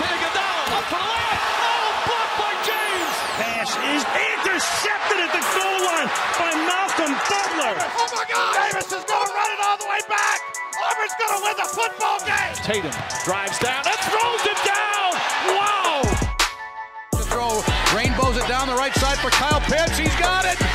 Iguodala up for the layup. Oh, blocked by James. Pass is intercepted at the goal line by Malcolm Butler. Oh my God! Davis is going to run it all the way back. Auburn's going to win the football game. Tatum drives down and throws it down. Wow! To throw, rainbows it down the right side for Kyle Pitts. He's got it.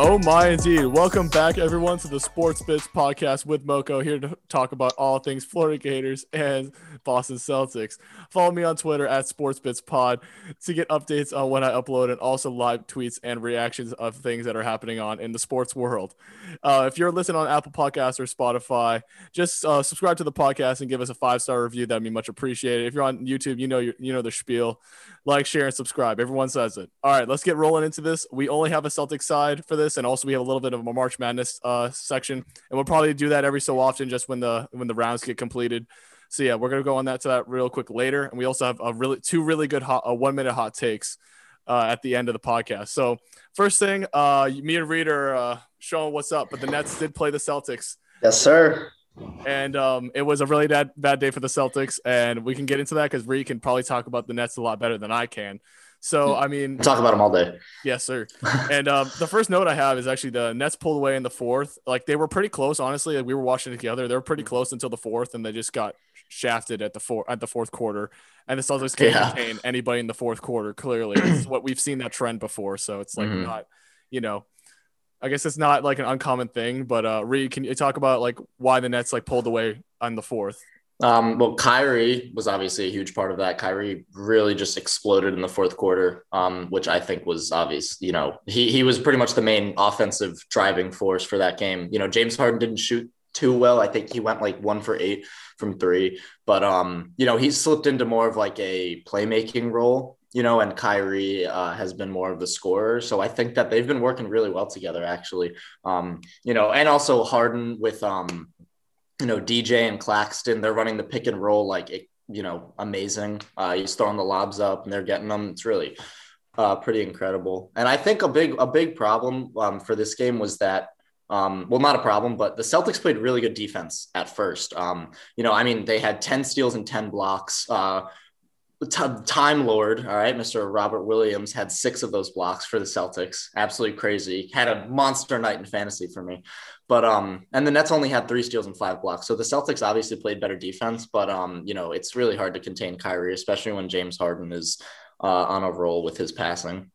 Oh my indeed. Welcome back everyone to the Sports Bits podcast with Moko here to talk about all things Florida Gators and Boston Celtics. Follow me on Twitter at SportsBitsPod to get updates on when I upload and also live tweets and reactions of things that are happening on in the sports world. Uh, if you're listening on Apple Podcasts or Spotify, just uh, subscribe to the podcast and give us a five star review. That'd be much appreciated. If you're on YouTube, you know you know the spiel. Like, share, and subscribe. Everyone says it. All right, let's get rolling into this. We only have a Celtic side for this, and also we have a little bit of a March Madness uh, section, and we'll probably do that every so often, just when the when the rounds get completed. So yeah, we're gonna go on that to that real quick later, and we also have a really two really good hot uh, one minute hot takes uh, at the end of the podcast. So first thing, uh, me and Reed are uh, showing what's up, but the Nets did play the Celtics, Yes, sir. And um, it was a really bad bad day for the Celtics, and we can get into that because Reed can probably talk about the Nets a lot better than I can. So I mean, Talk about them all day. Yes, sir. and um, the first note I have is actually the Nets pulled away in the fourth. Like they were pretty close, honestly. Like we were watching it together. They were pretty close until the fourth, and they just got shafted at the four at the fourth quarter. And the Celtics can't Yeah. contain anybody in the fourth quarter. Clearly, this is what we've seen that trend before. So it's like Mhm. not, you know, I guess it's not like an uncommon thing. But uh, Reed, can you talk about like why the Nets like pulled away on the fourth? Um, well, Kyrie was obviously a huge part of that. Kyrie really just exploded in the fourth quarter, um, which I think was obvious. You know, he he was pretty much the main offensive driving force for that game. You know, James Harden didn't shoot too well. I think he went like one for eight from three, but um, you know, he slipped into more of like a playmaking role. You know, and Kyrie uh, has been more of the scorer. So I think that they've been working really well together, actually. Um, you know, and also Harden with um, you know, DJ and Claxton, they're running the pick and roll like, you know, amazing. Uh, he's throwing the lobs up and they're getting them. It's really uh, pretty incredible. And I think a big, a big problem um, for this game was that, um, well, not a problem, but the Celtics played really good defense at first. Um, you know, I mean, they had 10 steals and 10 blocks. Uh, Time Lord, all right, Mr. Robert Williams had six of those blocks for the Celtics. Absolutely crazy. Had a monster night in fantasy for me. But um, and the Nets only had three steals and five blocks. So the Celtics obviously played better defense, but um, you know, it's really hard to contain Kyrie, especially when James Harden is uh, on a roll with his passing.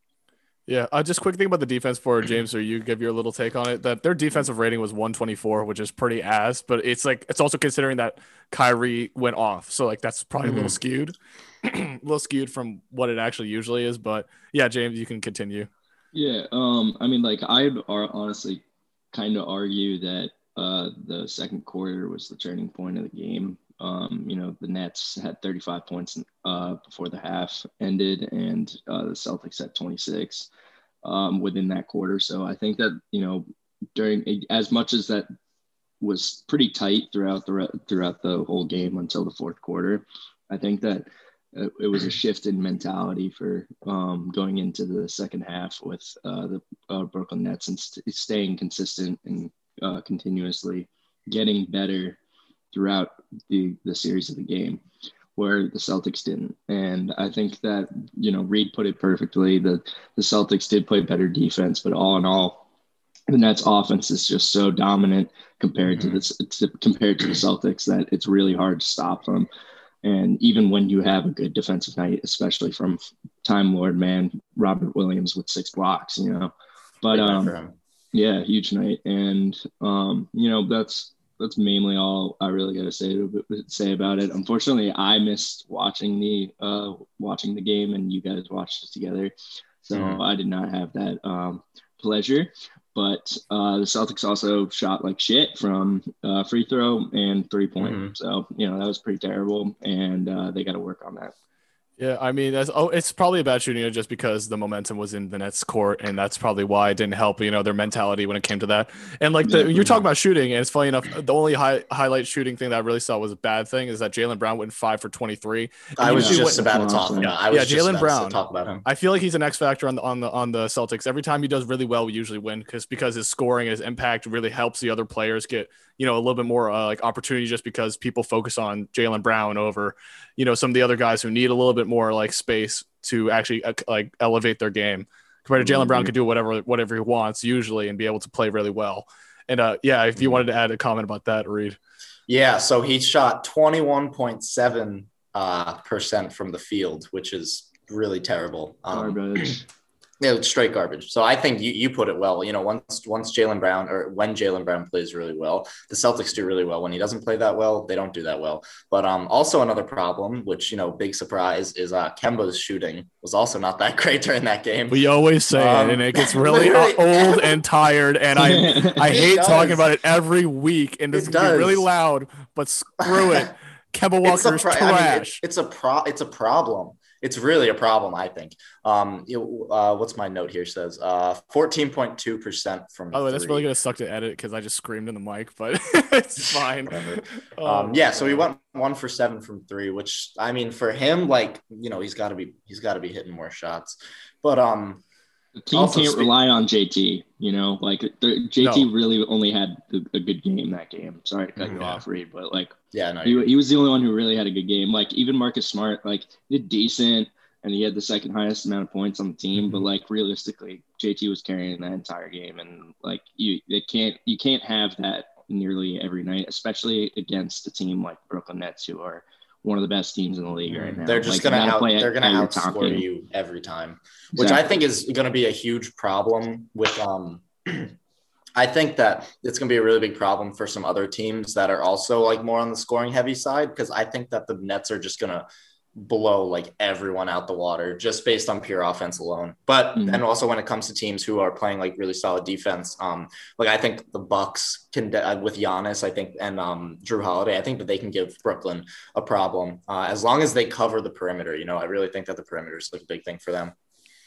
Yeah, uh, just quick thing about the defense for James, or you give your little take on it. That their defensive rating was 124, which is pretty ass, but it's like it's also considering that Kyrie went off, so like that's probably a little skewed, a little skewed from what it actually usually is. But yeah, James, you can continue. Yeah, um, I mean, like I'd honestly kind of argue that uh, the second quarter was the turning point of the game. Um, you know, the Nets had 35 points uh, before the half ended, and uh, the Celtics had 26 um, within that quarter. So I think that you know, during as much as that was pretty tight throughout the throughout the whole game until the fourth quarter, I think that it, it was a shift in mentality for um, going into the second half with uh, the uh, Brooklyn Nets and st- staying consistent and uh, continuously getting better throughout the, the series of the game where the Celtics didn't. And I think that, you know, Reed put it perfectly that the Celtics did play better defense, but all in all, the Nets offense is just so dominant compared to this to, compared to the Celtics that it's really hard to stop them. And even when you have a good defensive night, especially from Time Lord man Robert Williams with six blocks, you know. But um, yeah, huge night, and um, you know that's that's mainly all I really got to say to, say about it. Unfortunately, I missed watching the uh, watching the game, and you guys watched it together, so Mhm. I did not have that um, pleasure. But uh, the Celtics also shot like shit from uh, free throw and three point, Mhm. so you know that was pretty terrible, and uh, they got to work on that. Yeah, I mean, that's oh, it's probably a bad shooting just because the momentum was in the Nets court, and that's probably why it didn't help. You know, their mentality when it came to that. And like the, you're talking about shooting, and it's funny enough. The only high, highlight shooting thing that I really saw was a bad thing is that Jaylen Brown went five for 23. I was just what- about to talk. Yeah, Yeah, I was yeah, Jaylen Brown. to talk about him. I feel like he's an X factor on the on the on the Celtics. Every time he does really well, we usually win because because his scoring his impact really helps the other players get you know, a little bit more uh, like opportunity just because people focus on Jaylen Brown over, you know, some of the other guys who need a little bit more like space to actually uh, like elevate their game. Compared to Jaylen Brown, Mhm. could do whatever whatever he wants usually and be able to play really well. And uh, yeah, if you wanted to add a comment about that, Reed. Yeah, so he shot 21.7 uh, percent from the field, which is really terrible. Um, Garbage. Yeah, it's straight garbage. So I think you, you put it well. You know, once once Jaylen Brown or when Jaylen Brown plays really well, the Celtics do really well. When he doesn't play that well, they don't do that well. But um, also another problem, which you know, big surprise, is uh, Kemba's shooting was also not that great during that game. We always say Um, it, and it gets really old and tired. And I I hate does. talking about it every week, and this It really loud. But screw it, Kemba It's a Walker's pro- I mean, it- trash. it's a pro. It's a problem. It's really a problem. I think. Um, you- uh, what's my note here says? Uh, fourteen point two percent from. Way, that's really gonna suck to edit because I just screamed in the mic, but it's fine. Oh, Um, yeah, so he went one for seven from three, which I mean, for him, like you know, he's got to be he's got to be hitting more shots. But um, The team Also can't speak- rely on JT. You know, like the, JT really only had a, a good game that game. Sorry to cut you Yeah. off, Reed, but like yeah, no, he, he was the only one who really had a good game. Like even Marcus Smart, like did decent, and he had the second highest amount of points on the team. But mm-hmm. like realistically, JT was carrying that entire game, and like you, it can't you can't have that nearly every night, especially against a team like Brooklyn Nets, who are one of the best teams in the league right now. they're just Like, gonna out, play they're gonna at your top outscore you every time, which I think is gonna be a huge problem with um. I think that it's going to be a really big problem for some other teams that are also like more on the scoring heavy side because I think that the Nets are just going to blow like everyone out the water just based on pure offense alone. But Mhm. and also when it comes to teams who are playing like really solid defense, um, like I think the Bucks can uh, with Giannis, I think, and um, Jrue Holiday, I think that they can give Brooklyn a problem uh, as long as they cover the perimeter. You know, I really think that the perimeter is like a big thing for them.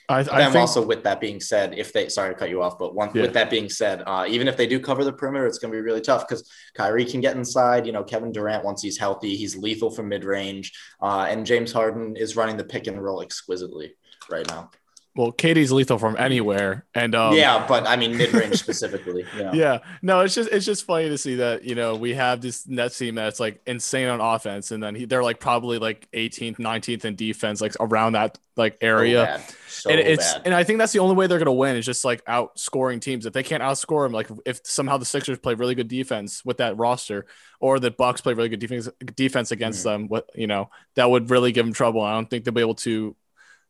I, I think also with that being said, if they sorry to cut you off, but one Yeah. with that being said, uh, even if they do cover the perimeter, it's going to be really tough because Kyrie can get inside. You know, Kevin Durant once he's healthy, he's lethal from mid range, uh, and James Harden is running the pick and roll exquisitely right now. Well, Katie's lethal from anywhere, and um, yeah, but I mean mid range specifically. Yeah. yeah no it's just it's just funny to see that you know we have this Nets team that's like insane on offense and then he, they're like probably like 18th 19th in defense like around that like So area bad. So and it's bad. and I think that's the only way they're gonna win is just like outscoring teams. If they can't outscore them, like if somehow the Sixers play really good defense with that roster, or the Bucks play really good defense defense against Mm-hmm. them, what you know that would really give them trouble. I don't think they'll be able to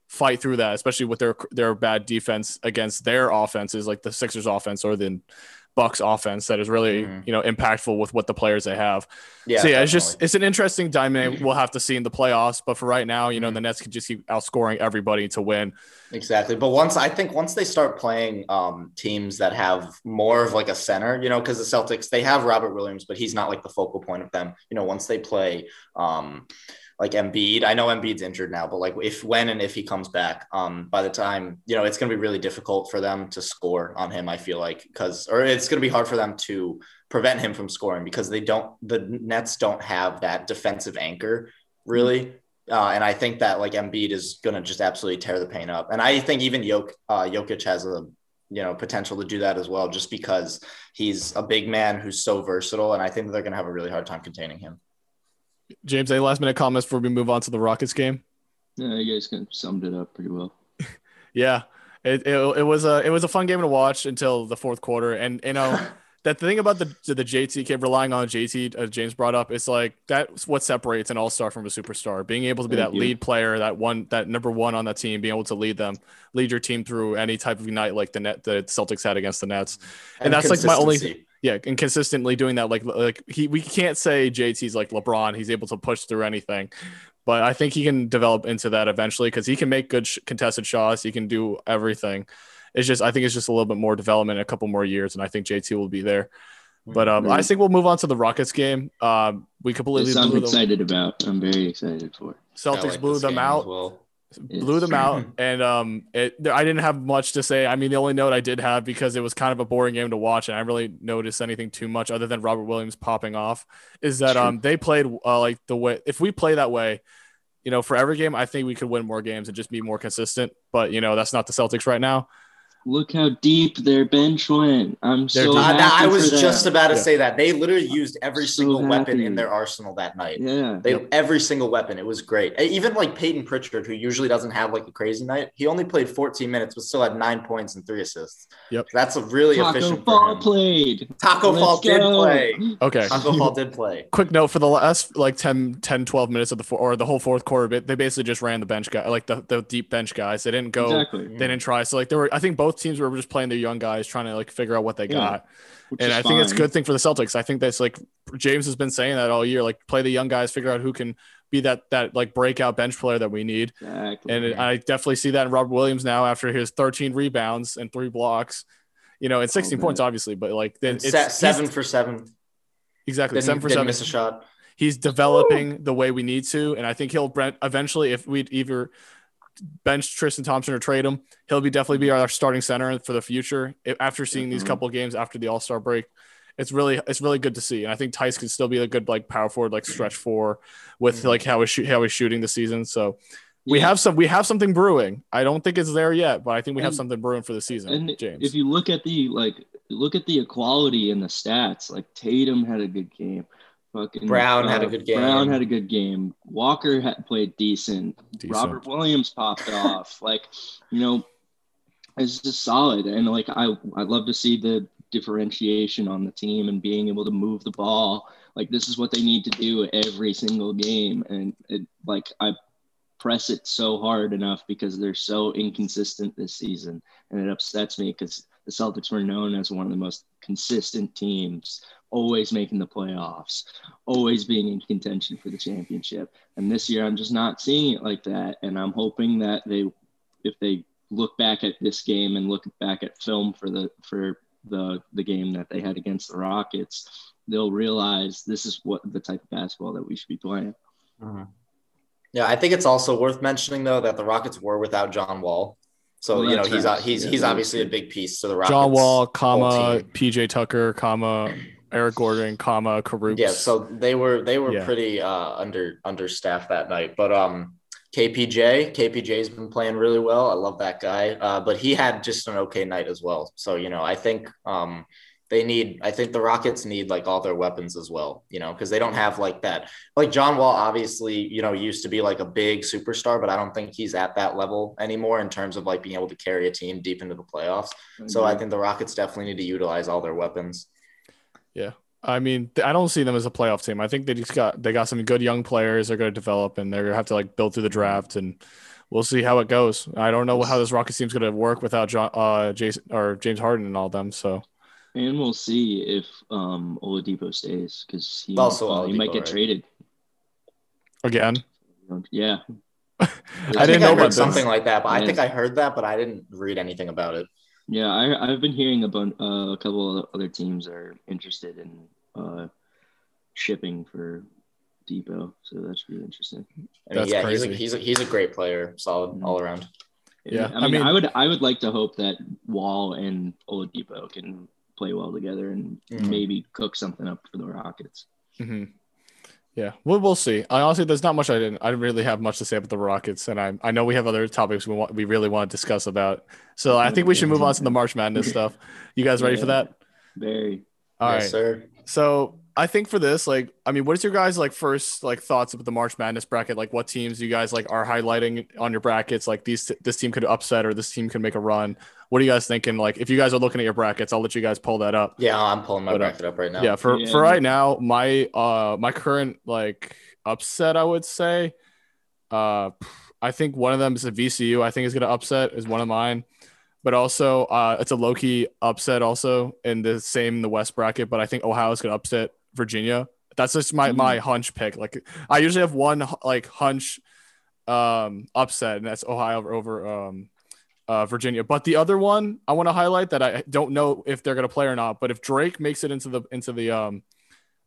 fight through that, especially with their their bad defense against their offenses, like the Sixers offense or the Bucks offense that is really Mhm. you know impactful with what the players they have yeah, so yeah, it's just it's an interesting dynamic we'll have to see in the playoffs. But for right now, you know, Mhm. the Nets can just keep outscoring everybody to win. Exactly. But once I think once they start playing um, teams that have more of like a center, you know, because the Celtics, they have Robert Williams, but he's not like the focal point of them. You know, once they play um, like Embiid, I know Embiid's injured now, but like if when and if he comes back, um, by the time, you know, it's going to be really difficult for them to score on him, I feel like, because, or it's going to be hard for them to prevent him from scoring because they don't, the Nets don't have that defensive anchor really. Uh, and I think that like Embiid is going to just absolutely tear the paint up. And I think even Jok, uh, Jokic has a you know potential to do that as well, just because he's a big man who's so versatile. And I think they're going to have a really hard time containing him. James, any last minute comments before we move on to the Rockets game? Yeah, you guys kind of summed it up pretty well. Yeah, it, it, it was a it was a fun game to watch until the fourth quarter, and you know that thing about the the JT kid relying on JT, uh, James brought up, it's like that's what separates an all star from a superstar. Being able to be Thank that you. lead player, that one, that number one on that team, being able to lead them, lead your team through any type of night like the net the Celtics had against the Nets. And that's, like, my only-. Yeah, and consistently doing that, like like he we can't say JT's like LeBron. He's able to push through anything, but I think he can develop into that eventually because he can make good sh- contested shots. He can do everything. It's just I think it's just a little bit more development, a couple more years, and I think JT will be there. But um, I think we'll move on to the Rockets game. Um, we completely This I'm blew the excited about. I'm very excited for. I Celtics like blew them out well. Blew them out and um it i didn't have much to say. I mean the only note i did have because it was kind of a boring game to watch and i really noticed anything too much other than robert williams popping off is that um they played uh, like the way if we play that way you know for every game i think we could win more games and just be more consistent but you know that's not the celtics right now Look how deep their bench went. I'm They're so deep. Uh, happy I was them. just about to Yeah. say that they literally used every So single weapon in their arsenal that night. yeah. They every single weapon. It was great. Even like Peyton Pritchard, who usually doesn't have like a crazy night, he only played 14 minutes, but still had nine points and three assists. Yep. That's a really Tacko efficient. Fall played. Tacko Let's Fall did go. play. Okay. Tacko Fall did play. Quick note for the last like 10, 10 12 minutes of the four, or the whole fourth quarter bit, they basically just ran the bench guy, like the, the deep bench guys. They didn't go, Exactly. they didn't try. So like there were, I think both teams were just playing their young guys, trying to like figure out what they Yeah, got. And is I think it's a good thing for the Celtics. I think that's like James has been saying that all year. Like play the young guys, figure out who can be that that like breakout bench player that we need. Exactly. And it, I definitely see that in Robert Williams now after his 13 rebounds and three blocks. You know, and 16 Oh, points obviously, but like then it's Se- seven for seven. exactly Didn't, seven for didn't seven. miss a shot. He's developing the way we need to, and I think he'll eventually, if we either bench Tristan Thompson or trade him, he'll be definitely be our starting center for the future. After seeing these Mhm. couple of games after the All Star break, it's really it's really good to see, and I think Theis could still be a good like power forward, like stretch four, with Mhm. like how he's shoot how he's shooting this season. So we Yeah. have some we have something brewing. I don't think it's there yet, but I think we have something brewing for the season. And James, if you look at the like look at the equality in the stats, like Tatum had a good game. Fucking Brown had a uh, good game. Brown had a good game. Walker had played decent. Decent. Robert Williams popped off. Like, you know, it's just solid. And like I I love to see the differentiation on the team and being able to move the ball. Like this is what they need to do every single game. And it like I press it so hard enough because they're so inconsistent this season. And it upsets me because the Celtics were known as one of the most consistent teams, always making the playoffs, always being in contention for the championship. And this year, I'm just not seeing it like that. And I'm hoping that they, if they look back at this game and look back at film for the for the the game that they had against the Rockets, they'll realize this is what the type of basketball that we should be playing. Mm-hmm. Yeah, I think it's also worth mentioning though that the Rockets were without John Wall. So Well, you know he's right. he's Yeah, he's that's obviously a big piece to the Rockets. John Wall, comma. PJ Tucker, comma Eric Gordon, comma Karoops. Yeah, so they were they were Yeah. pretty uh, under understaffed that night. But um, KPJ KPJ's been playing really well. I love that guy. Uh, but he had just an okay night as well. So you know I think um they need I think the Rockets need like all their weapons as well. You know because they don't have like that like John Wall obviously you know used to be like a big superstar, but I don't think he's at that level anymore in terms of like being able to carry a team deep into the playoffs. So I think the Rockets definitely need to utilize all their weapons. Yeah. I mean, I don't see them as a playoff team. I think they just got they got some good young players they're going to develop, and they're going to have to like build through the draft, and we'll see how it goes. I don't know how this Rockets team's going to work without John, uh, Jason or James Harden and all them. So And we'll see if um, Oladipo stays because he, Also uh, he might get right? traded. again, Yeah, I think didn't know I about heard this. something like that, but I think I heard that, but I didn't read anything about it. yeah. I, I've been hearing about uh, a couple of other teams are interested in uh, shipping for Dipo, so that should be interesting. I mean, That's yeah, crazy. he's a, he's a, he's a great player, solid Mhm. all around. Yeah, I I mean, mean- I would I would like to hope that Wall and Oladipo can play well together and Mhm. maybe cook something up for the Rockets. hmm yeah, we'll we'll see. I honestly, there's not much I didn't. I didn't really have much to say about the Rockets, and I I know we have other topics we want we really want to discuss about. So I think we should move on to the March Madness stuff. You guys ready for that? Very. All right. yes, sir. So I think for this, like, I mean, what is your guys like first like thoughts about the March Madness bracket? Like, what teams you guys like are highlighting on your brackets? Like, these this team could upset or this team could make a run. What are you guys thinking? Like, if you guys are looking at your brackets, I'll let you guys pull that up. Yeah, I'm pulling my But, uh, bracket up right now. Yeah, for Yeah. for right now, my uh my current like upset, I would say, uh, I think one of them is a VCU. I think is gonna upset is one of mine, but also uh it's a low key upset also in the same in the West bracket. But I think Ohio is gonna upset Virginia. That's just my my hunch pick. Like I usually have one like hunch um upset, and that's Ohio over um uh, Virginia. But the other one I want to highlight that I don't know if they're gonna play or not. But if Drake makes it into the into the um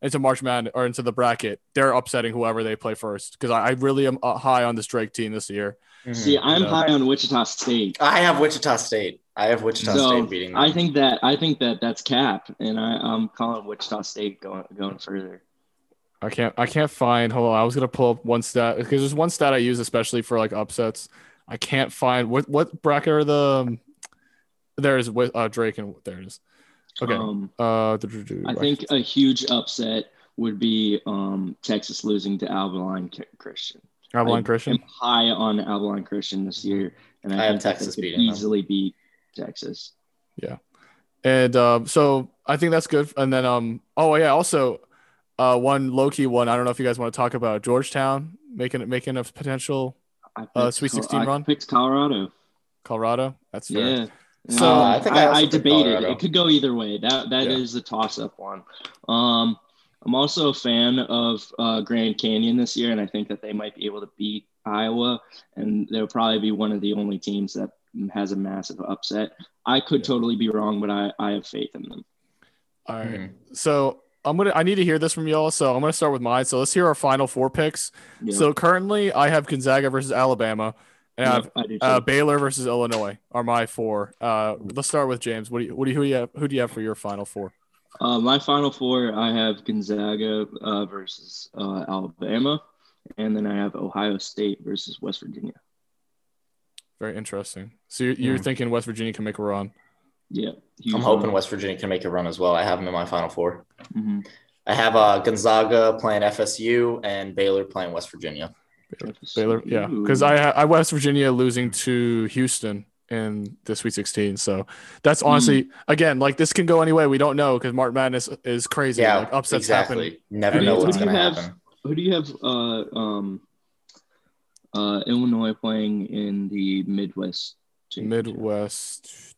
into March Madness or into the bracket, they're upsetting whoever they play first because I, I really am uh, high on this Drake team this year. Mhm. See, I'm Yeah. high on Wichita State. I have Wichita State. I have Wichita So State beating. I think that I think that that's cap, and I, I'm calling Wichita State going going further. I can't I can't find. Hold on, I was gonna pull up one stat because there's one stat I use especially for like upsets. I can't find what what bracket are the There is with uh, Drake and there it is. Okay. Um, uh, I think a huge upset would be um, Texas losing to Abilene Christian. Abilene I Christian. am high on Abilene Christian this year, and I, I have think that Texas could beating them. easily beat Texas. Yeah, and um, so I think that's good. And then um, oh yeah, also uh, one low key one. I don't know if you guys want to talk about Georgetown making making a potential I Uh, Sweet 16 I run? picked Colorado. Colorado. That's fair. Yeah. So- Uh, I think I I, I debated. Colorado. It could go either way. That that is Yeah. a toss up one. Um, I'm also a fan of uh, Grand Canyon this year, and I think that they might be able to beat Iowa, and they'll probably be one of the only teams that has a massive upset. I could totally be wrong, but I, I have faith in them. All right. Mhm. So I'm gonna I need to hear this from y'all. So I'm gonna start with mine. So let's hear our final four picks. Yeah. So currently I have Gonzaga versus Alabama, and I have I uh, Baylor versus Illinois are my four. Uh, let's start with James. What do you what do you who do you have, who do you have for your final four? Uh, my final four, I have Gonzaga uh, versus uh, Alabama, and then I have Ohio State versus West Virginia. Very interesting. So you're, you're Hmm. thinking West Virginia can make a run. Yeah, I'm hoping one. West Virginia can make a run as well. I have them in my final four. Mhm. I have uh, Gonzaga playing FSU and Baylor playing West Virginia. Baylor, yeah, because I I West Virginia losing to Houston in the Sweet 16. So that's honestly again like this can go any way. We don't know because March Madness is crazy. Yeah, like upsets exactly. happen. Never Who know do- what's who do going to you have? happen. Who do you have? Uh, um, uh, Illinois playing in the Midwest. Championship? Midwest.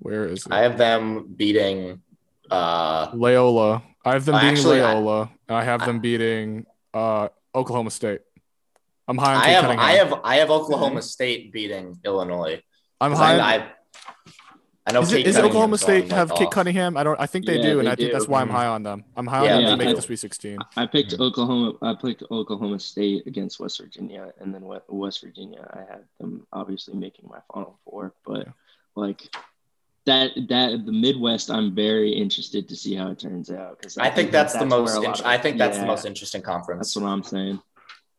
Where is it? I have them beating. Uh, Loyola. I have them beating actually, I- Loyola. I, have them beating uh, Oklahoma State. I'm high on I have Cunningham. I have I have Oklahoma State beating Illinois. I'm 'Cause high. I, I, I know is Cade it, is Oklahoma State have like, Cade. Cunningham? I don't. I think they Yeah, do, and they I think do. that's why I'm high on them. I'm high Yeah, on them to make do. the Sweet 16. I picked Mhm. Oklahoma. I picked Oklahoma State against West Virginia, and then West Virginia. I had them obviously making my Final Four, but Yeah. like that that the Midwest, I'm very interested to see how it turns out because I think that's, the most. where In- of- I think that's the most interesting conference. That's what I'm saying.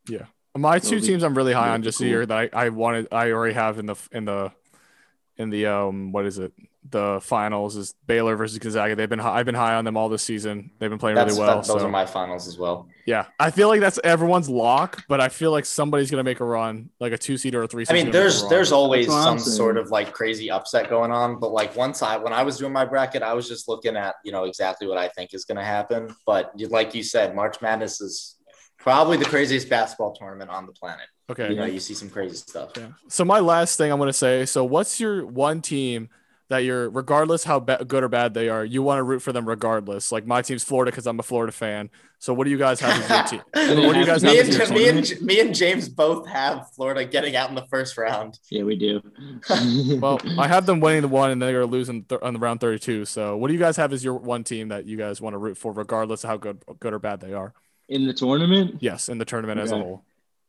Yeah. My two It'll be teams I'm really high on just cool. here that I, I wanted I already have in the in the in the um what is it the finals is Baylor versus Gonzaga. They've been high, I've been high on them all this season. They've been playing That's, really well. that- those so are my finals as well. yeah, I feel like that's everyone's lock, but I feel like somebody's gonna make a run, like a two seed or a three I mean, there's there's always some saying. sort of like crazy upset going on, but like once I when I was doing my bracket, I was just looking at you know exactly what I think is going to happen. But like you said, March Madness is probably the craziest basketball tournament on the planet. Okay. You know, you see some crazy stuff. Yeah. So my last thing I'm going to say. So what's your one team that you're, regardless how ba- good or bad they are, you want to root for them regardless? Like my team's Florida because I'm a Florida fan. So what do you guys have as your team? What do you guys me, have and, your me, and, me and James both have Florida getting out in the first round. Yeah, we do. Well, I have them winning the one and they're losing th- on the round 32. So what do you guys have as your one team that you guys want to root for, regardless of how good, good or bad they are? in the tournament, Yes, in the tournament as a whole.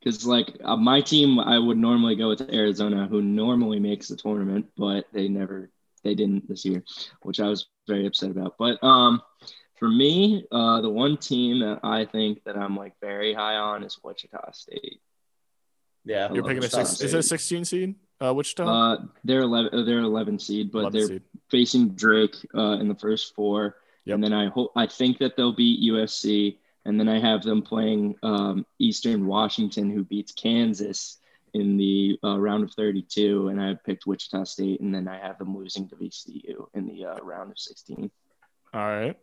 Because like uh, my team, I would normally go with Arizona, who normally makes the tournament, but they never, they didn't this year, which I was very upset about. But um, for me, uh, the one team that I think that I'm like very high on is Wichita State. Yeah, You're love picking a Wichita six. Is it a 16 seed? Uh, Wichita. Uh, they're eleven. uh, They're eleven seed, but 11 they're seed. facing Drake uh, in the first four, Yep. and then I hope I think that they'll beat USC, and then I have them playing um, Eastern Washington, who beats Kansas in the uh, round of 32, and I picked Wichita State, and then I have them losing to VCU in the uh, round of 16. All right.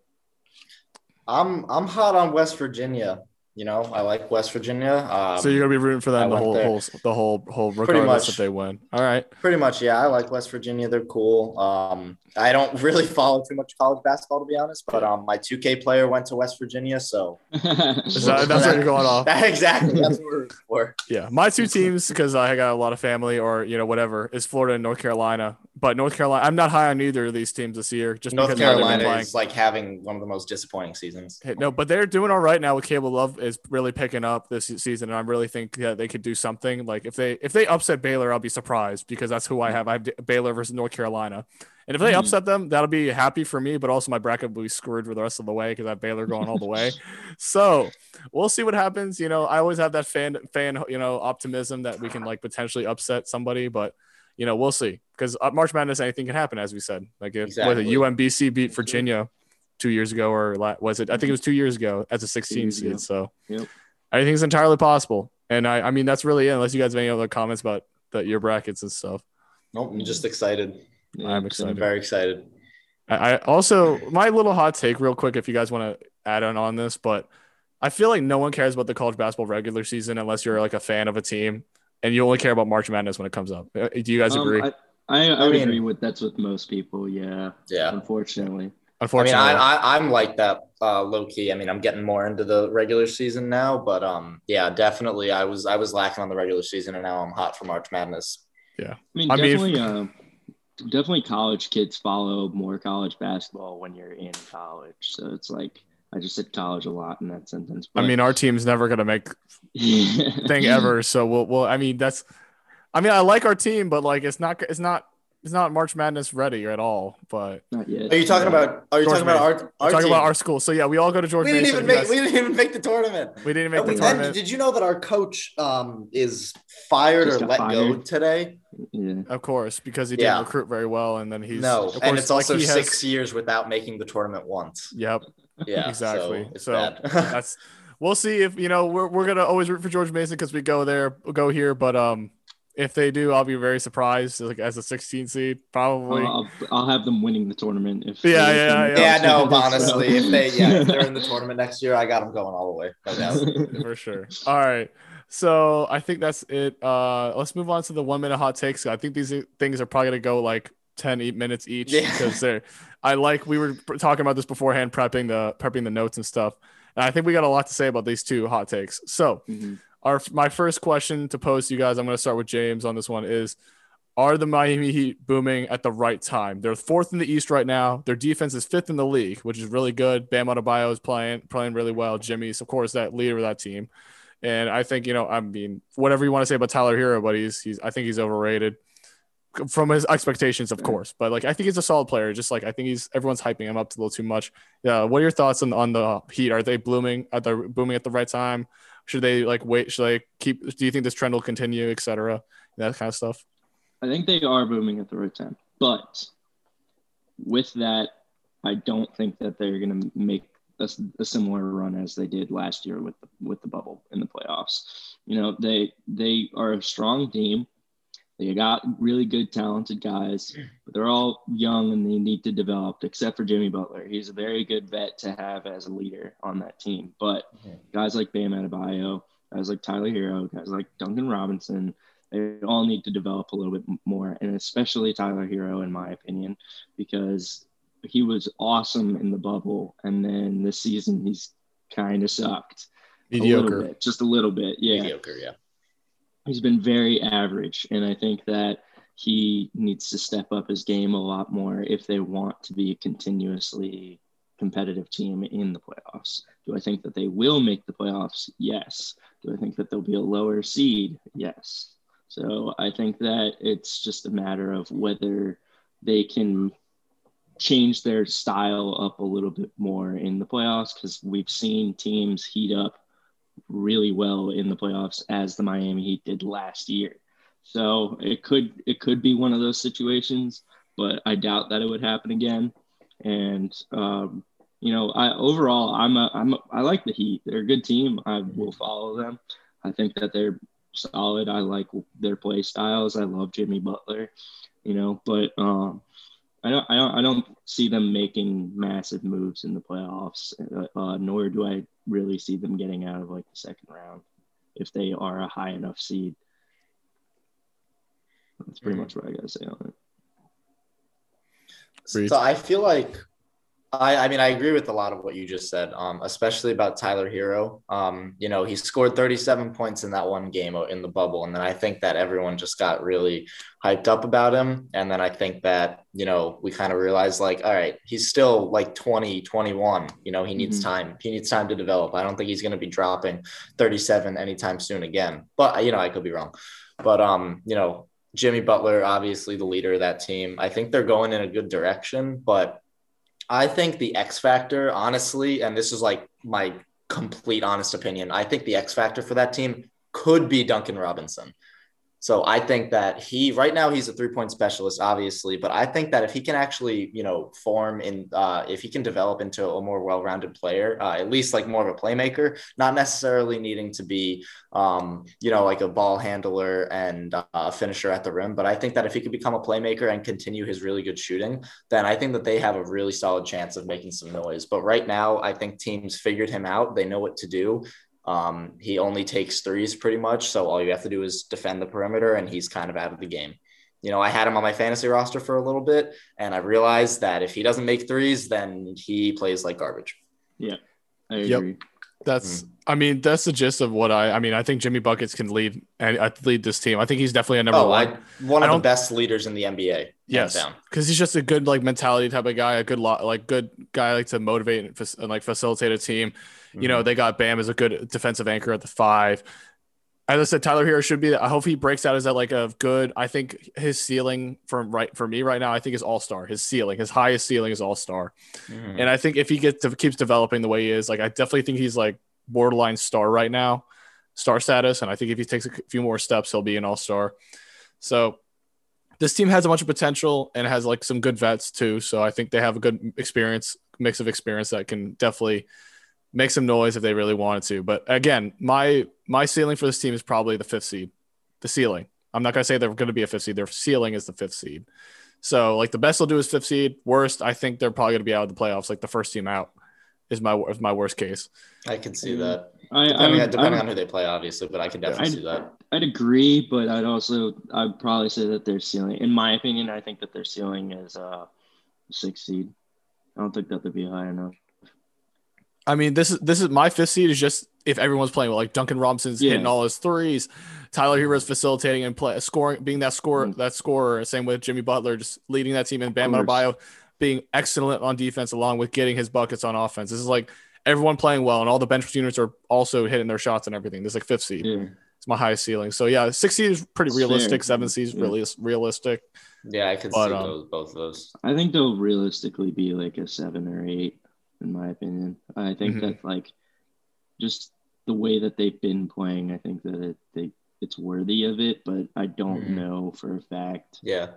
I'm I'm hot on West Virginia. You know, I like West Virginia. Um, so you're gonna be rooting for I them the whole, there. whole, the whole, whole, regardless much. if they win. All right. Pretty much, yeah. I like West Virginia. They're cool. Um, I don't really follow too much college basketball to be honest, but um, my 2K player went to West Virginia, so Is that, that's what you're going off. That, exactly that's what we're for. Yeah, my two teams because I got a lot of family or you know whatever is Florida and North Carolina. But North Carolina, I'm not high on either of these teams this year. Just North because they've been Carolina is like having one of the most disappointing seasons. No, but they're doing all right now with Caleb Love is really picking up this season, and I really think that they could do something. Like if they if they upset Baylor, I'll be surprised because that's who I have. I have Baylor versus North Carolina, and if they Mhm. upset them, that'll be happy for me. But also my bracket will be screwed for the rest of the way because I have Baylor going all the way. So we'll see what happens. You know, I always have that fan fan you know optimism that we can like potentially upset somebody, but you know, we'll see because uh, March Madness, anything can happen, as we said. Like if Exactly. UMBC beat Virginia two years ago, or was it? I think it was two years ago as a 16 years ago. seed. So Yep. anything's entirely possible. And I, I mean, that's really it. Unless you guys have any other comments about the, your brackets and stuff. Nope, I'm just excited. I'm excited. I'm very excited. I, I also my little hot take, real quick, if you guys want to add on on this, but I feel like no one cares about the college basketball regular season unless you're like a fan of a team, and you only care about March Madness when it comes up. Uh, Do you guys Um, agree? I, I, I, I would mean- agree with that's with most people. Yeah, Yeah. unfortunately. I mean, Unfortunately, I, I I'm like that uh, low key. I mean, I'm getting more into the regular season now, but um, yeah, definitely. I was I was lacking on the regular season, and now I'm hot for March Madness. I mean, I mean, if- definitely, uh, definitely, college kids follow more college basketball when you're in college. So it's like I just said college a lot in that sentence. I mean, our team's never gonna make thing ever. So we'll, we'll. I mean, that's. I mean, I like our team, but like, it's not. It's not. It's not March Madness ready at all. But Not yet. Are you talking about? Are you George talking about our? we're our talking team? about our school. So yeah, we all go to George We didn't Mason. even make. guys- We didn't even make the tournament. we didn't make And the we- tournament. and did you know that our coach um, is fired Just or got let go today? Yeah. Of course, because he didn't Yeah. recruit very well, and then he's no, Of and course, it's also like he has- six years without making the tournament once. Yep, Yeah, exactly. So So, that's we'll see if you know we're we're gonna always root for George Mason because we go there, go here. But um, if they do, I'll be very surprised. Like as a 16 seed, probably. I'll, I'll, I'll have them winning the tournament. If Yeah, they- yeah, if yeah, no, honestly, if they yeah, if they're in the tournament next year, I got them going all the way. No for sure. All right. So I think that's it. Uh, let's move on to the one minute hot takes. I think these things are probably gonna go like 10 e- minutes each Yeah. because they're. I like we were talking about this beforehand, prepping the prepping the notes and stuff. And I think we got a lot to say about these two hot takes. So Mhm. our my first question to pose to you guys, I'm going to start with James on this one is are the Miami Heat booming at the right time? They're fourth in the East right now. Their defense is fifth in the league, which is really good. Bam Adebayo is playing playing really well. Jimmy's of course that leader of that team. And I think, you know, I mean, whatever you want to say about Tyler Herro, but he's he's I think he's overrated from his expectations, of course. But like I think he's a solid player. Just like I think he's everyone's hyping him up a little too much. Yeah. What are your thoughts on on the Heat? Are they blooming at the booming at the right time? Should they like wait? Should they keep? Do you think this trend will continue, etc. That kind of stuff. I think they are booming at the right time. But with that, I don't think that they're going to make a, a similar run as they did last year with the, with the bubble in the playoffs. You know, they they are a strong team. They got really good, talented guys, but they're all young and they need to develop. Except for Jimmy Butler, he's a very good vet to have as a leader on that team. But guys like Bam Adebayo, guys like Tyler Herro, guys like Duncan Robinson, they all need to develop a little bit more, and especially Tyler Herro, in my opinion, because he was awesome in the bubble, and then this season he's kind of sucked a little Mediocre. bit, just a little bit. Yeah, Mediocre, yeah. He's been very average, and I think that he needs to step up his game a lot more if they want to be a continuously competitive team in the playoffs. Do I think that they will make the playoffs? Yes. Do I think that they'll be a lower seed? Yes. So I think that it's just a matter of whether they can change their style up a little bit more in the playoffs because we've seen teams heat up really well in the playoffs as the Miami Heat did last year. So it could it could be one of those situations, but I doubt that it would happen again. And um, you know, I overall I'm a I'm a, I like the Heat. They're a good team. I will follow them. I think that they're solid. I like their play styles. I love Jimmy Butler, you know, but um, I don't, I don't, I don't see them making massive moves in the playoffs. Uh, uh, nor do I really see them getting out of like the second round if they are a high enough seed. That's pretty hmm. much what I gotta say on it. So I feel like I, I mean I agree with a lot of what you just said, um, especially about Tyler Herro. Um, you know, he scored 37 points in that one game in the bubble, and then I think that everyone just got really hyped up about him. And then I think that, you know, we kind of realized like, all right, he's still like 20, 21. You know, he needs Mhm. time. He needs time to develop. I don't think he's gonna be dropping 37 anytime soon again. But you know, I could be wrong. But um, you know, Jimmy Butler, obviously the leader of that team. I think they're going in a good direction, but I think the X factor, honestly, and this is like my complete honest opinion, I think the X factor for that team could be Duncan Robinson. So I think that he right now he's a three point specialist, obviously, but I think that if he can actually, you know, form in, uh, if he can develop into a more well rounded player, uh, at least like more of a playmaker, not necessarily needing to be, um, you know, like a ball handler and uh, a finisher at the rim, but I think that if he could become a playmaker and continue his really good shooting, then I think that they have a really solid chance of making some noise. But right now, I think teams figured him out. They know what to do. Um, he only takes threes pretty much. So all you have to do is defend the perimeter, and he's kind of out of the game. You know, I had him on my fantasy roster for a little bit, and I realized that if he doesn't make threes, then he plays like garbage. Yeah, I agree. Yep. That's, mm. I mean, that's the gist of what I, I mean, I think Jimmy Buckets can lead and uh, lead this team. I think he's definitely a number oh, one. I, one of the best leaders in the NBA. Yes, because he's just a good like mentality type of guy, a good lot, like good guy, like to motivate and, and like facilitate a team. Mm-hmm. You know, mm-hmm. they got Bam as a good defensive anchor at the five. As I said, Tyler Herro should be. I hope he breaks out as that like a good. I think his ceiling from right for me right now, I think is all star. His ceiling, his highest ceiling is all star. Mm-hmm. And I think if he gets to, keeps developing the way he is, like I definitely think he's like borderline star right now, star status. And I think if he takes a few more steps, he'll be an all star. So this team has a bunch of potential and has like some good vets too. So I think they have a good experience, mix of experience that can definitely make some noise if they really wanted to. But again, my my ceiling for this team is probably the fifth seed. The ceiling. I'm not gonna say they're gonna be a fifth seed. Their ceiling is the fifth seed. So like the best they'll do is fifth seed. Worst, I think they're probably gonna be out of the playoffs, like the first team out is my is my worst case. I can see that. I, depending, I, depending I, on who they play, obviously, but I can definitely I'd, see that. I'd agree, but I'd also I'd probably say that their ceiling, in my opinion, I think that their ceiling is uh six seed. I don't think that they'd be high enough. I mean, this is this is my fifth seed is just if everyone's playing well, like Duncan Robinson's yeah. hitting all his threes, Tyler Herro's facilitating and play scoring, being that score mm-hmm. that scorer. Same with Jimmy Butler, just leading that team, and Bam Adebayo being excellent on defense along with getting his buckets on offense. This is like everyone playing well, and all the bench units are also hitting their shots and everything. This is like fifth seed. Yeah. It's my highest ceiling. So yeah, six seed is pretty realistic. Seven seed is yeah. really realistic. Yeah, I can but, see um, those, both of those. I think they'll realistically be like a seven or eight in my opinion. I think mm-hmm. that like just the way that they've been playing, I think that it, they it's worthy of it, but I don't mm-hmm. know for a fact. Yeah.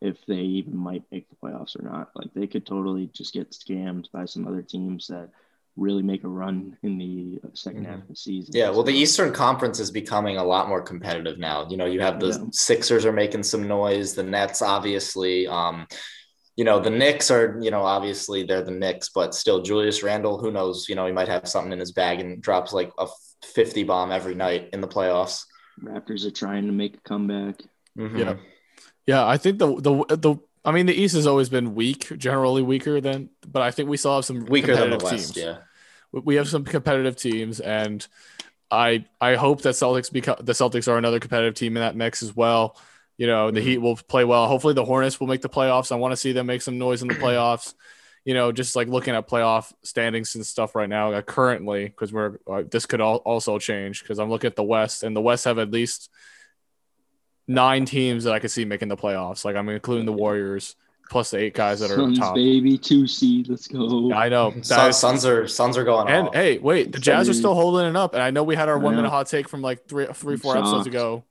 If they even might make the playoffs or not. Like they could totally just get scammed by some other teams that really make a run in the 2nd mm-hmm. half of the season. Yeah, well, the Eastern Conference is becoming a lot more competitive now. You know, you have the yeah. Sixers are making some noise, the Nets, obviously. Um, you know, the Knicks are, you know, obviously they're the Knicks, but still Julius Randle, who knows, you know, he might have something in his bag and drops like a 50 bomb every night in the playoffs. Raptors are trying to make a comeback. Mm-hmm. Yeah. Yeah. I think the, the, the, I mean, the East has always been weak, generally weaker than, but I think we still have some weaker than the West. Teams. Yeah. We have some competitive teams and I, I hope that Celtics become the Celtics are another competitive team in that mix as well. You know, the mm-hmm. Heat will play well. Hopefully, the Hornets will make the playoffs. I want to see them make some noise in the playoffs. you know, just like looking at playoff standings and stuff right now, uh, currently, because we're uh, this could all, also change. Because I'm looking at the West, and the West have at least nine teams that I could see making the playoffs. Like I'm including the Warriors plus the eight guys that are Suns, top. Baby, two seed. Let's go. I know. Suns, Suns are Suns are going. And off. hey, wait, the Jazz are still holding it up. And I know we had our one minute hot take from like three, three, four episodes ago.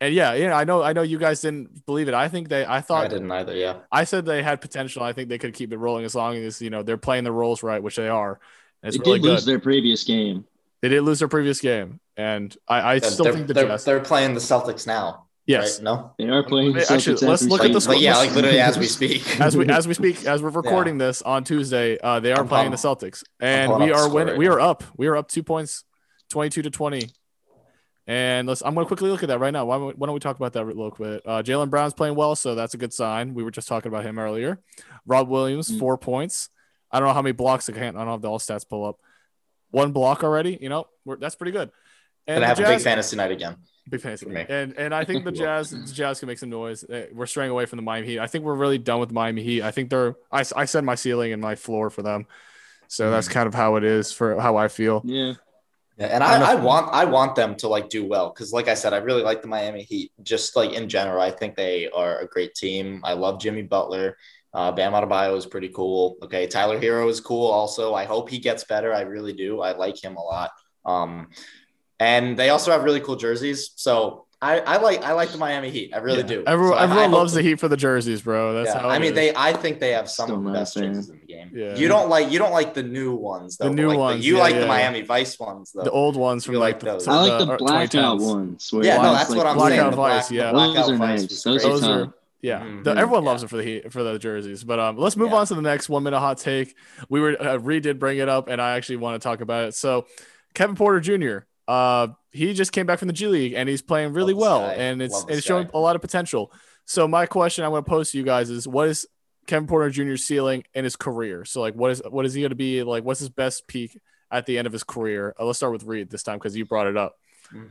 And yeah, yeah, I know, I know you guys didn't believe it. I think they, I thought I didn't either. Yeah, I said they had potential. I think they could keep it rolling as long as you know they're playing the roles right, which they are. It's they really did lose their previous game. They did lose their previous game, and I, I still they're, think the they're, Jazz. They're playing the Celtics now. Yes. Right? No, they are playing. The Actually, let's look at the score. Yeah, like literally as we speak. as we as we speak, as we're recording yeah. this on Tuesday, uh, they are I'm playing the Celtics, and we are winning. Right we are up. We are up two points, twenty-two to twenty and let's. I'm going to quickly look at that right now. Why, why don't we talk about that real quick? Uh, Jaylen Brown's playing well, so that's a good sign. We were just talking about him earlier. Rob Williams, mm-hmm. four points. I don't know how many blocks. I can't. I don't have the all stats pull up. One block already. You know, that's pretty good. And I have Jazz, a big fantasy night again. Big fantasy night. And and I think the Jazz, the Jazz can make some noise. Eh, we're straying away from the Miami Heat. I think we're really done with Miami Heat. I think they're. I I set my ceiling and my floor for them. So mm-hmm. that's kind of how it is for how I feel. Yeah. Yeah, and I, I, want I want them to like do well because, like I said, I really like the Miami Heat. Just like in general, I think they are a great team. I love Jimmy Butler. Uh, Bam Adebayo is pretty cool. Okay, Tyler Herro is cool. Also, I hope he gets better. I really do. I like him a lot. Um, and they also have really cool jerseys. So I, I like I like the Miami Heat. I really Yeah. do. Everyone, So I- I loves the Heat for the jerseys, bro. That's yeah, how. I mean, is. they. I think they have some Still of the best fan. jerseys in the game. Yeah. You don't like you don't like the new ones though. The new like ones, you yeah, like yeah. the Miami Vice ones though. the old ones from You like, like the, those. I like the, the blackout ones. yeah, it no, that's like, what I'm Blackout saying. The Vice, black- yeah. the blackout Those are nice. Those great. Those are are tough. yeah. Mhm. The, everyone Yeah. loves it for the Heat for the jerseys. But um, let's move Yeah. on to the next one minute hot take. We were uh, Reed did bring it up, and I actually want to talk about it. So Kevin Porter Jr. Uh, he just came back from the G League and he's playing really well, guy. and it's it's showing guy. a lot of potential. So my question I want to pose to you guys is, what is Kevin Porter Jr.'s ceiling in his career? So like, what is what is he going to be like? What's his best peak at the end of his career? Uh, let's start with Reed this time because you brought it up.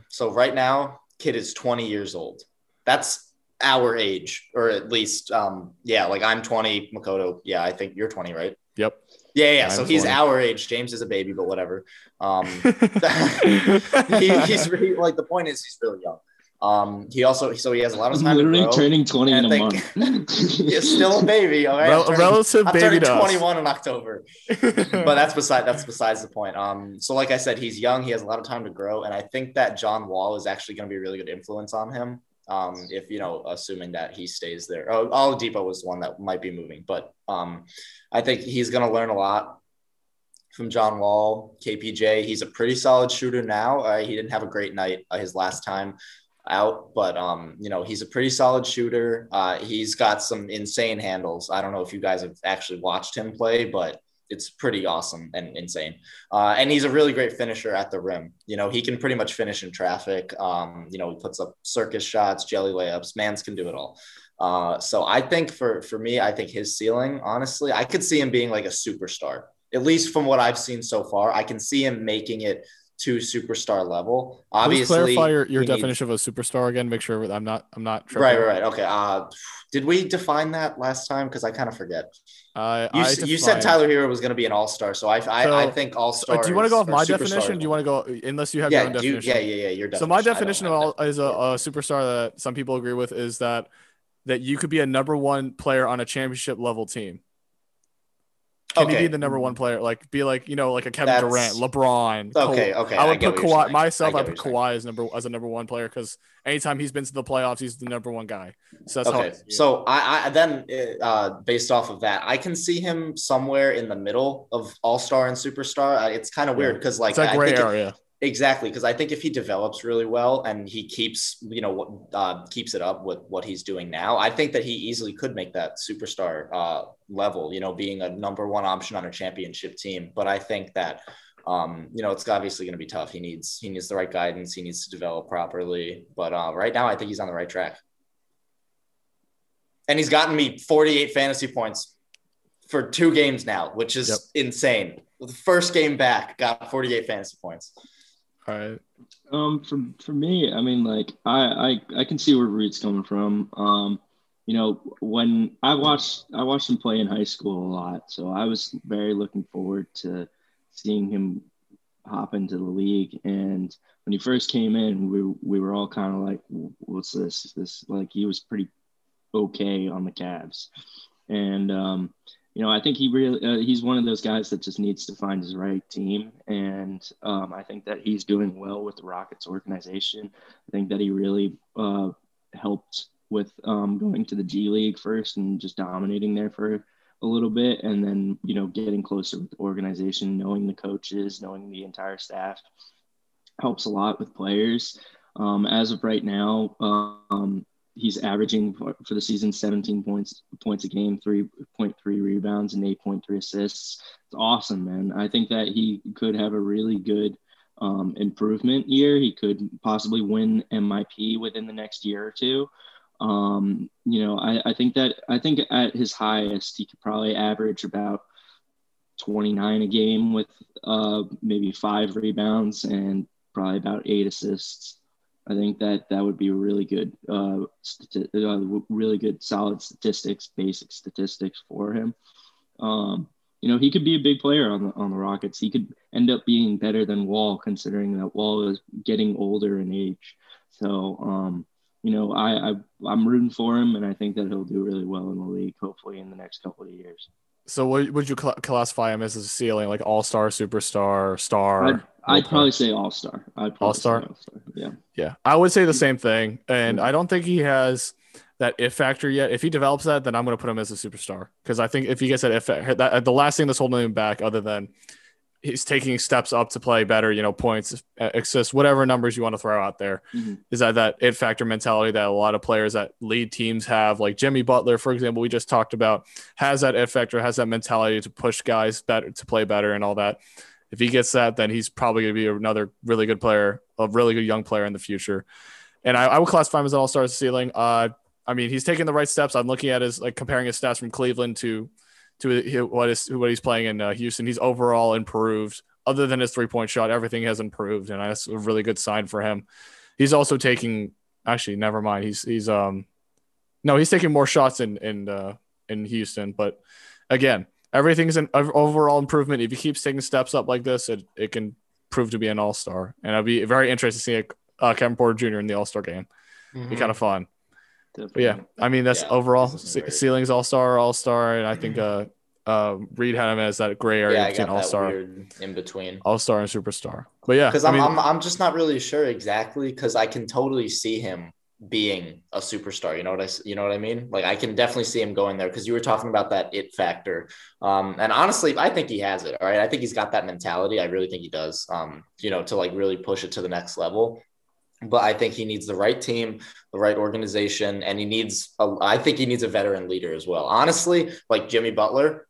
So right now, kid is 20 years old. That's our age, or at least, um, yeah, like I'm 20, Makoto. Yeah, I think you're 20, right? Yep. Yeah, yeah. So he's 20. our age. James is a baby, but whatever. Um, he, he's really, like the point is he's really young. Um, he also so he has a lot of I'm time. literally to grow. turning 20 in a month. He's still a baby. All right, Rel- I'm turning- relative I'm baby us. 21 in October. but that's beside that's besides the point. Um, so like I said, he's young. He has a lot of time to grow, and I think that John Wall is actually going to be a really good influence on him. Um, if you know, assuming that he stays there. Oh, Oladipo was one that might be moving, but um, I think he's going to learn a lot from John Wall, KPJ. He's a pretty solid shooter now. Uh, he didn't have a great night uh, his last time out, but um, you know, he's a pretty solid shooter. Uh, he's got some insane handles. I don't know if you guys have actually watched him play, but it's pretty awesome and insane. Uh, and he's a really great finisher at the rim. You know, he can pretty much finish in traffic. Um, you know, he puts up circus shots, jelly layups. Mans can do it all. Uh, so I think for for me, I think his ceiling, honestly, I could see him being like a superstar. At least from what I've seen so far, I can see him making it to superstar level. Please Obviously, clarify your, your needs- definition of a superstar again. Make sure I'm not I'm not tripping. Right, right, right. Okay. Uh, did we define that last time? Because I kind of forget. I, You, you said Tyler Herro was going to be an all star, so I, I, So, I think all Uh, star. do you want to go off my definition? Do you want to go unless you have your own do you, definition? yeah, yeah, yeah. Your So my definition. definition of all is a, a superstar that some people agree with is that that you could be a number one player on a championship level team. Can Okay. you be the number one player? Like be like you know like a Kevin That's- Durant, LeBron. Okay, Ka- okay, I I would get put Kawhi myself. I I, put Kawhi as number as a number one player because anytime he's been to the playoffs, he's the number one guy. So that's how. I Okay, so I, I then uh, based off of that, I can see him somewhere in the middle of all star and superstar. Uh, It's kind of weird because like it's I gray it- area. Exactly, because I think if he develops really well and he keeps, you know, what uh, keeps it up with what he's doing now, I think that he easily could make that superstar uh, level. You know, being a number one option on a championship team. But I think that, um, you know, it's obviously going to be tough. He needs he needs the right guidance. He needs to develop properly. But uh, right now, I think he's on the right track. And he's gotten me 48 fantasy points for two games now, which is Yep. insane. The first game back, got 48 fantasy points. All right. Um, for for me, I mean, like I I, I can see where Reed's coming from. Um, you know, when I watched I watched him play in high school a lot, so I was very looking forward to seeing him hop into the league. And when he first came in, we we were all kind of like, "What's this? This like he was pretty okay on the Cavs." And um, you know, I think he really uh, he's one of those guys that just needs to find his right team, and um, I think that he's doing well with the Rockets organization. I think that he really uh, helped with um, going to the G League first and just dominating there for a little bit, and then you know getting closer with the organization, knowing the coaches, knowing the entire staff helps a lot with players. Um, as of right now, um, he's averaging for, for the season 17 points points a game, 3.3 rebounds, and 8.3 assists. It's awesome, man. I think that he could have a really good um, improvement year. He could possibly win MIP within the next year or two. Um, you know, I, I think that I think at his highest, he could probably average about 29 a game with uh, maybe five rebounds and probably about eight assists. I think that that would be really good, uh, stati- uh, really good, solid statistics, basic statistics for him. Um, you know, he could be a big player on the on the Rockets. He could end up being better than Wall, considering that Wall is getting older in age. So, um, you know, I, I I'm rooting for him, and I think that he'll do really well in the league. Hopefully, in the next couple of years. So what would you cl- classify him as a ceiling, like all star, superstar, star? I'd, I'd probably say all star. I'd probably All-star? all-star. Yeah. Yeah, I would say the same thing, and I don't think he has that if factor yet. If he develops that, then I'm going to put him as a superstar because I think if he gets that if that the last thing that's holding him back, other than he's taking steps up to play better, you know, points, assists, whatever numbers you want to throw out there, Mhm. is that that it factor mentality that a lot of players that lead teams have, like Jimmy Butler, for example, we just talked about, has that it factor, has that mentality to push guys better to play better and all that. If he gets that, then he's probably going to be another really good player, a really good young player in the future. And I, I would classify him as an all-star ceiling. Uh, I mean, he's taking the right steps. I'm looking at his like comparing his stats from Cleveland to to what is what he's playing in uh, Houston. He's overall improved. Other than his three-point shot, everything has improved, and that's a really good sign for him. He's also taking. Actually, never mind. He's he's um, no, he's taking more shots in in uh, in Houston. But again, everything's an overall improvement. If he keeps taking steps up like this, it it can prove to be an all-star. And I'd be very interested to see uh, Kevin Porter Jr. in the all-star game. Be kind of fun. Definitely. yeah, I mean that's Yeah, overall this is ce- very- ceilings all star, all star, and I think uh, uh, Reed had him as that gray area Yeah, between all star, in between. all star, and superstar. But yeah, Because I'm, mean, I'm I'm just not really sure exactly because I can totally see him being a superstar. You know what I you know what I mean? Like I can definitely see him going there because you were talking about that it factor. Um, and honestly, I think he has it. All right, I think he's got that mentality. I really think he does. Um, you know, to like really push it to the next level. But I think he needs the right team, the right organization, and he needs. A, I think he needs a veteran leader as well. Honestly, like Jimmy Butler,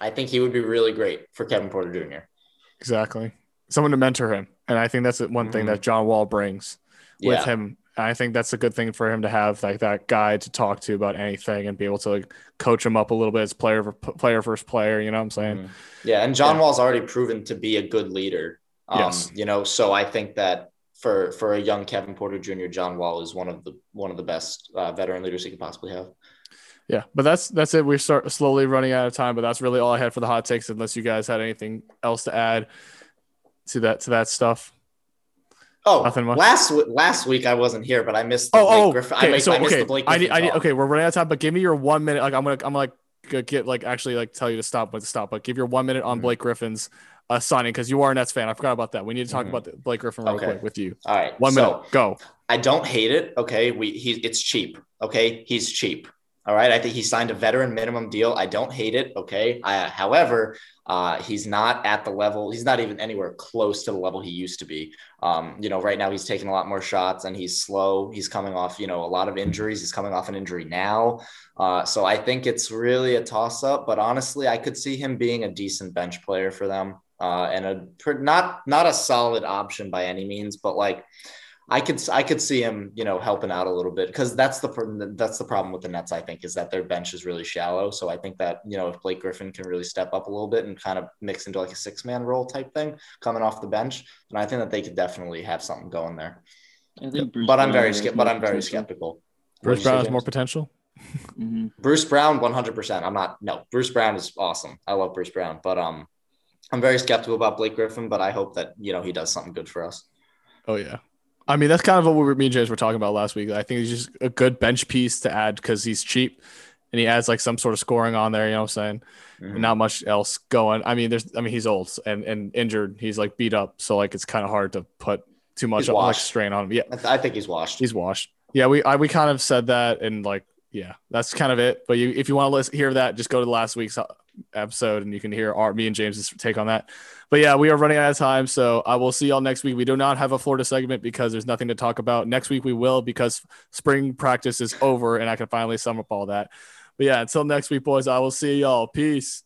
I think he would be really great for Kevin Porter Jr. exactly someone to mentor him, and I think that's one thing Mhm. that John Wall brings with Yeah. him. I think that's a good thing for him to have like that guy to talk to about anything and be able to like coach him up a little bit as player player first player. You know what I'm saying? Mhm. Yeah, and John Yeah. Wall's already proven to be a good leader. Um, Yes. you know, so I think that for for a young Kevin Porter Jr., John Wall is one of the one of the best uh, veteran leaders he could possibly have. Yeah, but that's that's it. We start slowly running out of time, but that's really all I had for the hot takes. Unless you guys had anything else to add to that to that stuff. Oh, Nothing much. last last week I wasn't here, but I missed. The Oh, Blake oh, Griffin. okay. I, so I missed okay, the Blake I need, I need, okay, we're running out of time, but give me your one minute. Like I'm gonna, I'm like get like actually like tell you to stop, but stop. But give your one minute on Mhm. Blake Griffin's uh, signing because you are a Nets fan. I forgot about that. We need to talk Mhm. about the Blake Griffin real Okay. quick with you. All right, One so, minute, go. I don't hate it. Okay, we he it's cheap. Okay, he's cheap. All right, I think he signed a veteran minimum deal. I don't hate it. Okay, I, however, uh, he's not at the level. He's not even anywhere close to the level he used to be. Um, you know, right now he's taking a lot more shots and he's slow. He's coming off, you know, a lot of injuries. He's coming off an injury now. Uh, so I think it's really a toss up. But honestly, I could see him being a decent bench player for them. Uh, and a not not a solid option by any means, but like I could I could see him, you know, helping out a little bit because that's the that's the problem with the Nets. I think is that their bench is really shallow. So I think that you know if Blake Griffin can really step up a little bit and kind of mix into like a six man role type thing coming off the bench, then I think that they could definitely have something going there. I think Bruce but I'm very has but I'm very skeptical. Bruce did you say, Brown has more James? potential. Mhm. Bruce Brown, 100%. I'm not, no, Bruce Brown is awesome. I love Bruce Brown, but um, I'm very skeptical about Blake Griffin, but I hope that, you know, he does something good for us. Oh yeah. I mean, that's kind of what we me and James were talking about last week. I think he's just a good bench piece to add because he's cheap and he adds like some sort of scoring on there. You know what I'm saying? Mhm. not much else going. I mean, there's, I mean, he's old and, and injured. He's like beat up. So like, it's kind of hard to put too much like, strain on him. Yeah. I, th- I think he's washed. He's washed. Yeah. We, I, we kind of said that and like, yeah, that's kind of it. But you, if you want to listen, hear that, just go to last week's uh, episode and you can hear our, me and James's take on that. But yeah, we are running out of time. So I will see y'all next week. We do not have a Florida segment because there's nothing to talk about. Next week we will because spring practice is over and I can finally sum up all that. But yeah, until next week, boys, I will see y'all. Peace.